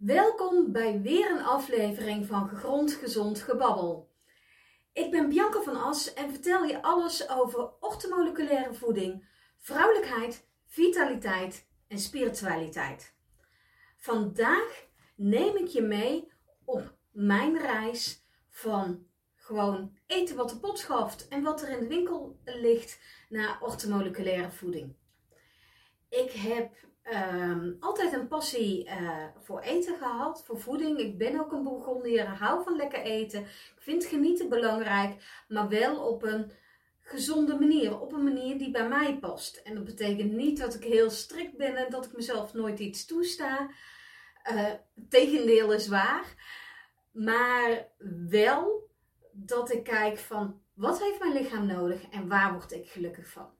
Welkom bij weer een aflevering van Gegrond Gezond Gebabbel. Ik ben Bianca van As en vertel je alles over ortomoleculaire voeding, vrouwelijkheid, vitaliteit en spiritualiteit. Vandaag neem ik je mee op mijn reis van gewoon eten wat de pot schaft en wat er in de winkel ligt naar ortomoleculaire voeding. Ik heb um, altijd een passie uh, voor eten gehad, voor voeding. Ik ben ook een Bourgondier, hou van lekker eten. Ik vind genieten belangrijk, maar wel op een gezonde manier. Op een manier die bij mij past. En dat betekent niet dat ik heel strikt ben en dat ik mezelf nooit iets toesta. Uh, tegendeel is waar. Maar wel dat ik kijk van wat heeft mijn lichaam nodig en waar word ik gelukkig van.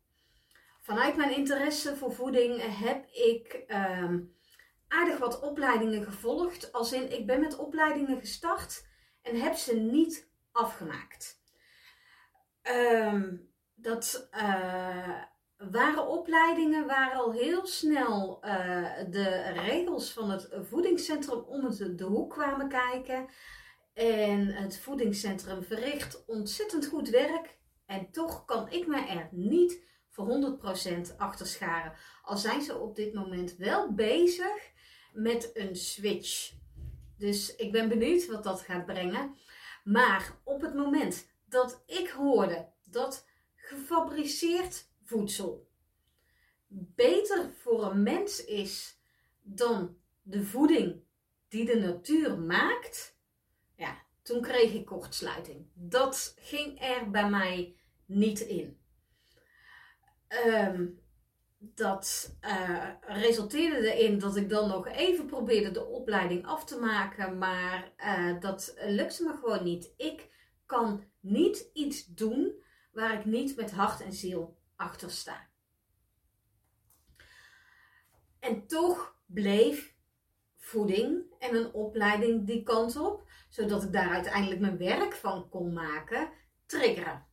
Vanuit mijn interesse voor voeding heb ik um, aardig wat opleidingen gevolgd. Als in, ik ben met opleidingen gestart en heb ze niet afgemaakt. Um, dat uh, waren opleidingen waar al heel snel uh, de regels van het voedingscentrum om het de hoek kwamen kijken. En het voedingscentrum verricht ontzettend goed werk. En toch kan ik me er niet voor 100% achter scharen. Al zijn ze op dit moment wel bezig met een switch. Dus ik ben benieuwd wat dat gaat brengen. Maar op het moment dat ik hoorde dat gefabriceerd voedsel beter voor een mens is dan de voeding die de natuur maakt, ja, toen kreeg ik kortsluiting. Dat ging er bij mij niet in. Um, dat uh, resulteerde erin dat ik dan nog even probeerde de opleiding af te maken, maar uh, dat lukte me gewoon niet. Ik kan niet iets doen waar ik niet met hart en ziel achter sta. En toch bleef voeding en een opleiding die kant op, zodat ik daar uiteindelijk mijn werk van kon maken, triggeren.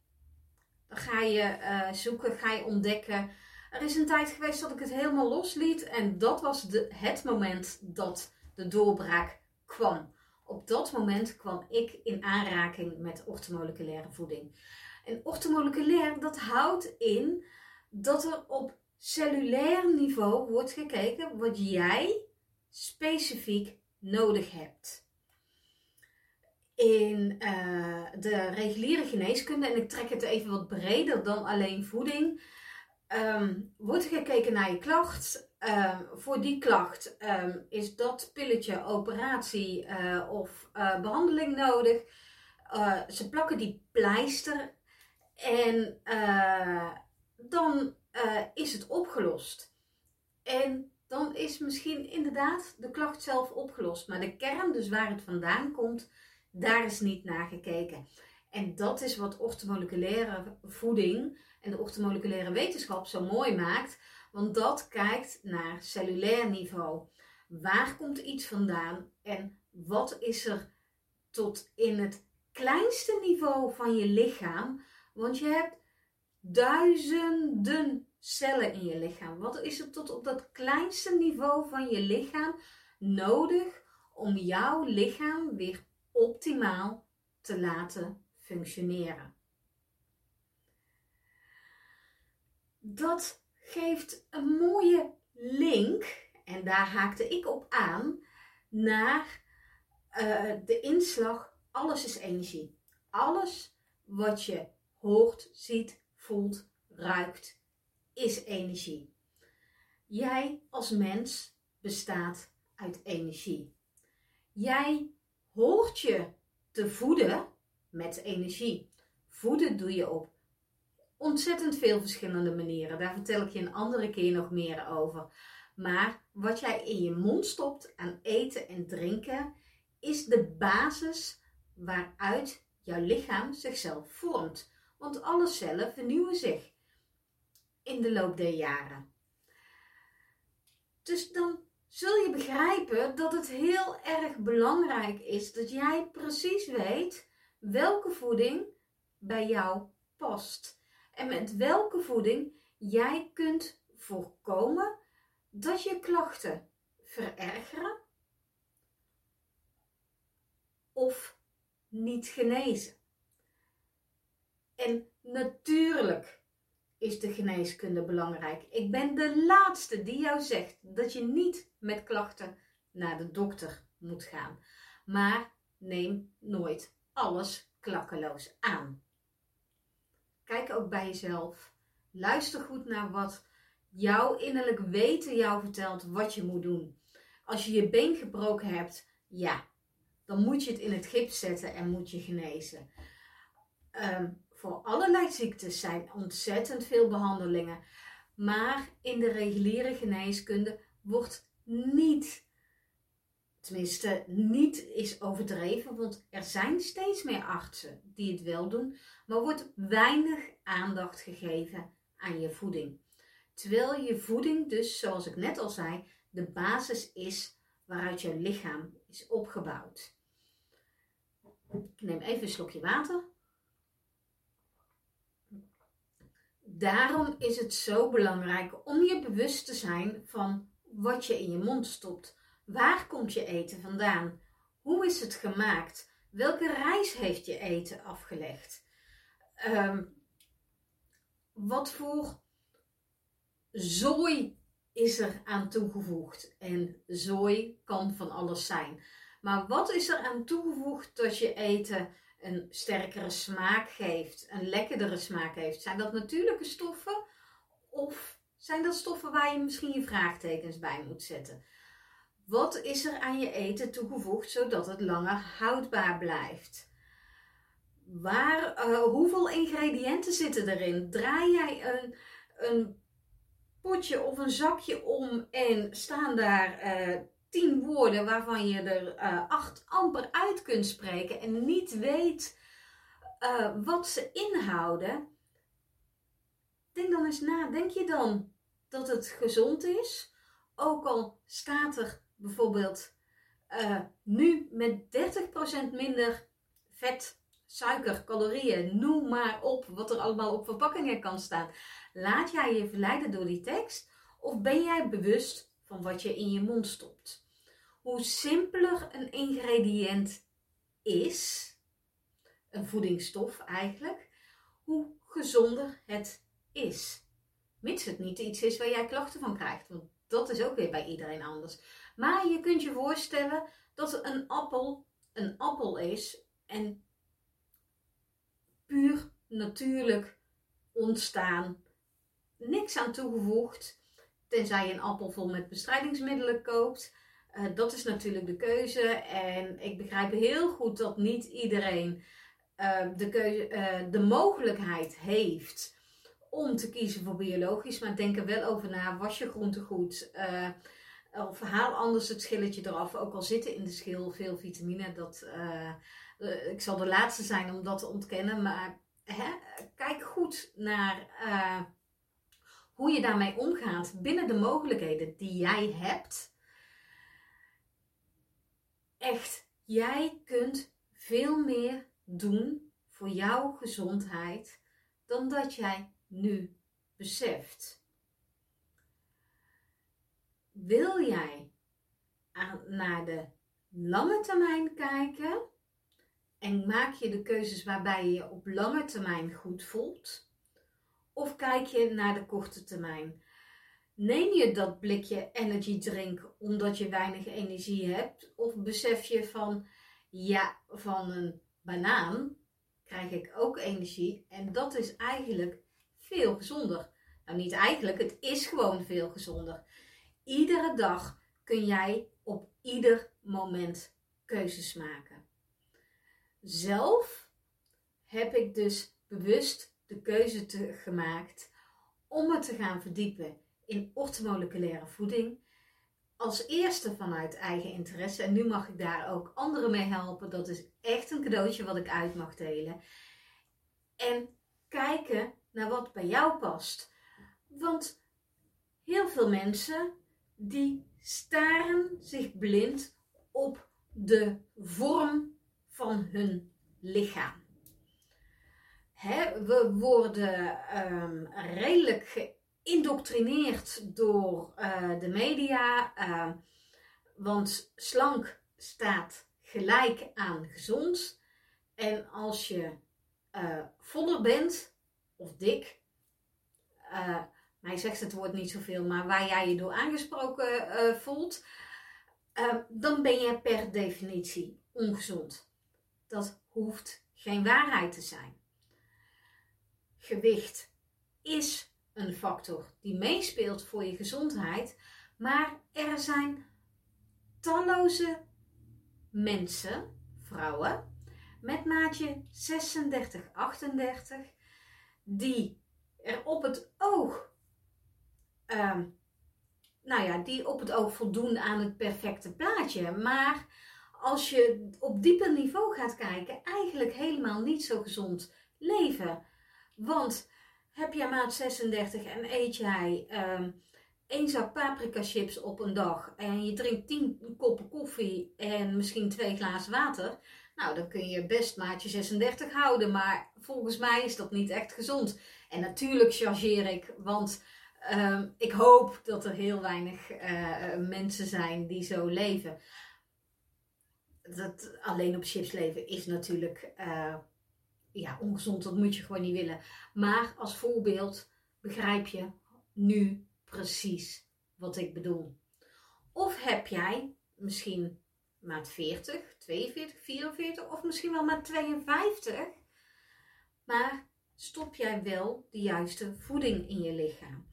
Ga je uh, zoeken, ga je ontdekken. Er is een tijd geweest dat ik het helemaal losliet. En dat was de, het moment dat de doorbraak kwam. Op dat moment kwam ik in aanraking met ortomoleculaire voeding. En ortomoleculair, dat houdt in dat er op cellulair niveau wordt gekeken wat jij specifiek nodig hebt in uh, de reguliere geneeskunde, en ik trek het even wat breder dan alleen voeding, um, wordt gekeken naar je klacht. Um, voor die klacht um, is dat pilletje, operatie uh, of uh, behandeling nodig. ze plakken die pleister en dan is het opgelost. En dan is misschien inderdaad de klacht zelf opgelost. Maar de kern, dus waar het vandaan komt, daar is niet naar gekeken. En dat is wat ortomoleculaire voeding en de ortomoleculaire wetenschap zo mooi maakt. Want dat kijkt naar cellulair niveau. Waar komt iets vandaan en wat is er tot in het kleinste niveau van je lichaam? Want je hebt duizenden cellen in je lichaam. Wat is er tot op dat kleinste niveau van je lichaam nodig om jouw lichaam weer optimaal te laten functioneren. Dat geeft een mooie link, en daar haakte ik op aan, naar uh, de inslag alles is energie. Alles wat je hoort, ziet, voelt, ruikt, is energie. Jij als mens bestaat uit energie. Jij hoort je te voeden met energie. Voeden doe je op ontzettend veel verschillende manieren. Daar vertel ik je een andere keer nog meer over. Maar wat jij in je mond stopt aan eten en drinken, is de basis waaruit jouw lichaam zichzelf vormt. Want alle cellen vernieuwen zich in de loop der jaren. Dus dan zul je begrijpen dat het heel erg belangrijk is dat jij precies weet welke voeding bij jou past. En met welke voeding jij kunt voorkomen dat je klachten verergeren of niet genezen. En natuurlijk is de geneeskunde belangrijk. Ik ben de laatste die jou zegt dat je niet met klachten naar de dokter moet gaan. Maar neem nooit alles klakkeloos aan. Kijk ook bij jezelf. Luister goed naar wat jouw innerlijk weten jou vertelt wat je moet doen. Als je je been gebroken hebt, ja, dan moet je het in het gips zetten en moet je genezen. Ehm, voor allerlei ziektes zijn ontzettend veel behandelingen. Maar in de reguliere geneeskunde wordt niet, tenminste niet is overdreven, want er zijn steeds meer artsen die het wel doen, maar wordt weinig aandacht gegeven aan je voeding. Terwijl je voeding dus, zoals ik net al zei, de basis is waaruit je lichaam is opgebouwd. Ik neem even een slokje water. Daarom is het zo belangrijk om je bewust te zijn van wat je in je mond stopt. Waar komt je eten vandaan? Hoe is het gemaakt? Welke reis heeft je eten afgelegd? Ehm, wat voor zooi is er aan toegevoegd? En zooi kan van alles zijn. Maar wat is er aan toegevoegd dat je eten een sterkere smaak geeft, een lekkerdere smaak heeft? Zijn dat natuurlijke stoffen of zijn dat stoffen waar je misschien je vraagtekens bij moet zetten? Wat is er aan je eten toegevoegd zodat het langer houdbaar blijft? Waar, uh, hoeveel ingrediënten zitten erin? Draai jij een, een potje of een zakje om en staan daar uh, tien woorden waarvan je er uh, acht amper uit kunt spreken en niet weet uh, wat ze inhouden, denk dan eens na. Denk je dan dat het gezond is? Ook al staat er bijvoorbeeld uh, nu met 30% minder vet, suiker, calorieën, noem maar op wat er allemaal op verpakkingen kan staan. Laat jij je verleiden door die tekst of ben jij bewust van wat je in je mond stopt? Hoe simpeler een ingrediënt is, een voedingsstof eigenlijk, hoe gezonder het is. Mits het niet iets is waar jij klachten van krijgt, want dat is ook weer bij iedereen anders. Maar je kunt je voorstellen dat een appel een appel is en puur natuurlijk ontstaan, niks aan toegevoegd, tenzij je een appel vol met bestrijdingsmiddelen koopt. Eh, dat is natuurlijk de keuze. En ik begrijp heel goed dat niet iedereen uh, de, keuze, uh, de mogelijkheid heeft om te kiezen voor biologisch. Maar denk er wel over na. Was je groente goed? of haal anders het schilletje eraf. Ook al zitten in de schil veel vitamine. Dat, ik zal de laatste zijn om dat te ontkennen. Maar hè, kijk goed naar hoe je daarmee omgaat binnen de mogelijkheden die jij hebt echt, jij kunt veel meer doen voor jouw gezondheid dan dat jij nu beseft. Wil jij naar de lange termijn kijken en maak je de keuzes waarbij je je op lange termijn goed voelt? Of kijk je naar de korte termijn? Neem je dat blikje energy drink omdat je weinig energie hebt? Of besef je van, ja, van een banaan krijg ik ook energie en dat is eigenlijk veel gezonder. Nou, niet eigenlijk, het is gewoon veel gezonder. Iedere dag kun jij op ieder moment keuzes maken. Zelf heb ik dus bewust de keuze te, gemaakt om me te gaan verdiepen in orthomoleculaire voeding. Als eerste vanuit eigen interesse. En nu mag ik daar ook anderen mee helpen. Dat is echt een cadeautje wat ik uit mag delen. En kijken naar wat bij jou past. Want heel veel mensen die staren zich blind op de vorm van hun lichaam. we worden um, redelijk geïndoctrineerd door uh, de media. Uh, want slank staat gelijk aan gezond. En als je uh, voller bent of dik, hij zegt het woord niet zoveel, maar waar jij je door aangesproken voelt, dan ben je per definitie ongezond. Dat hoeft geen waarheid te zijn. Gewicht is een factor die meespeelt voor je gezondheid, maar er zijn talloze mensen, vrouwen, met maatje 36, 38, die er op het oog, um, nou ja, die op het oog voldoen aan het perfecte plaatje. Maar als je op dieper niveau gaat kijken, eigenlijk helemaal niet zo gezond leven. Want heb jij maat 36 en eet jij um, één zak paprika chips op een dag en je drinkt 10 koppen koffie en misschien twee glazen water, nou dan kun je best maatje 36 houden, maar volgens mij is dat niet echt gezond. En natuurlijk chargeer ik, want um, ik hoop dat er heel weinig uh, mensen zijn die zo leven. Dat alleen op chips leven is natuurlijk uh, ja, ongezond, dat moet je gewoon niet willen. Maar als voorbeeld begrijp je nu precies wat ik bedoel. Of heb jij misschien maat 40, 42, 44 of misschien wel maat 52, maar stop jij wel de juiste voeding in je lichaam?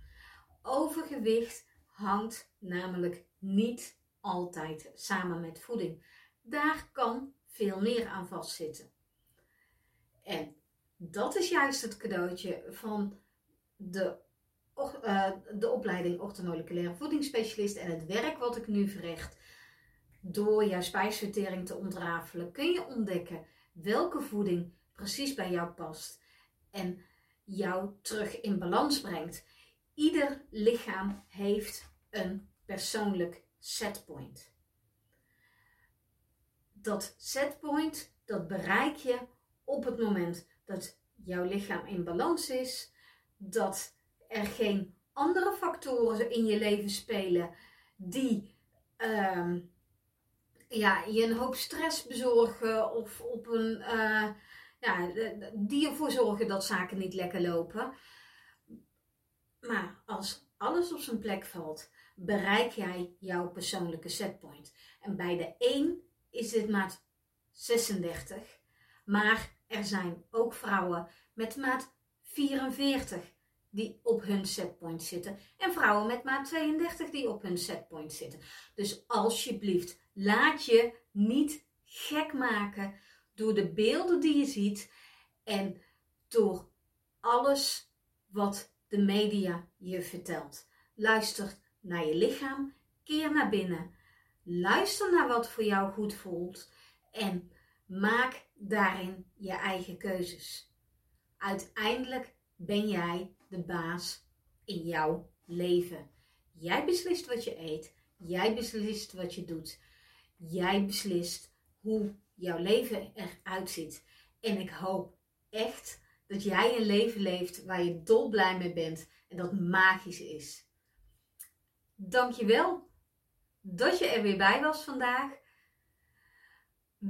Overgewicht hangt namelijk niet altijd samen met voeding. Daar kan veel meer aan vastzitten. En dat is juist het cadeautje van de uh, de opleiding orthomoleculaire voedingsspecialist en het werk wat ik nu verricht, door jouw spijsvertering te ontrafelen, kun je ontdekken welke voeding precies bij jou past en jou terug in balans brengt. Ieder lichaam heeft een persoonlijk setpoint. Dat setpoint, dat bereik je op het moment dat jouw lichaam in balans is, dat er geen andere factoren in je leven spelen die uh, ja, je een hoop stress bezorgen of op een, uh, ja, die ervoor zorgen dat zaken niet lekker lopen. Maar als alles op zijn plek valt, bereik jij jouw persoonlijke setpoint. En bij de een is dit maat 36, maar er zijn ook vrouwen met maat 44 die op hun setpoint zitten. En vrouwen met maat 32 die op hun setpoint zitten. Dus alsjeblieft, laat je niet gek maken door de beelden die je ziet en door alles wat de media je vertelt. Luister naar je lichaam, keer naar binnen. Luister naar wat voor jou goed voelt en maak daarin je eigen keuzes. Uiteindelijk ben jij de baas in jouw leven. Jij beslist wat je eet. Jij beslist wat je doet. Jij beslist hoe jouw leven eruit ziet. En ik hoop echt dat jij een leven leeft waar je dolblij mee bent en dat magisch is. Dankjewel dat je er weer bij was vandaag.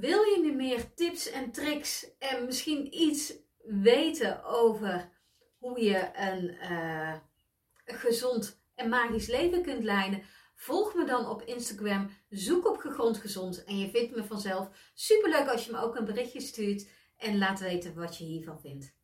Wil je nu meer tips en tricks en misschien iets weten over hoe je een uh, gezond en magisch leven kunt leiden, volg me dan op Instagram. Zoek op Gegrond Gezond en je vindt me vanzelf. Superleuk als je me ook een berichtje stuurt en laat weten wat je hiervan vindt.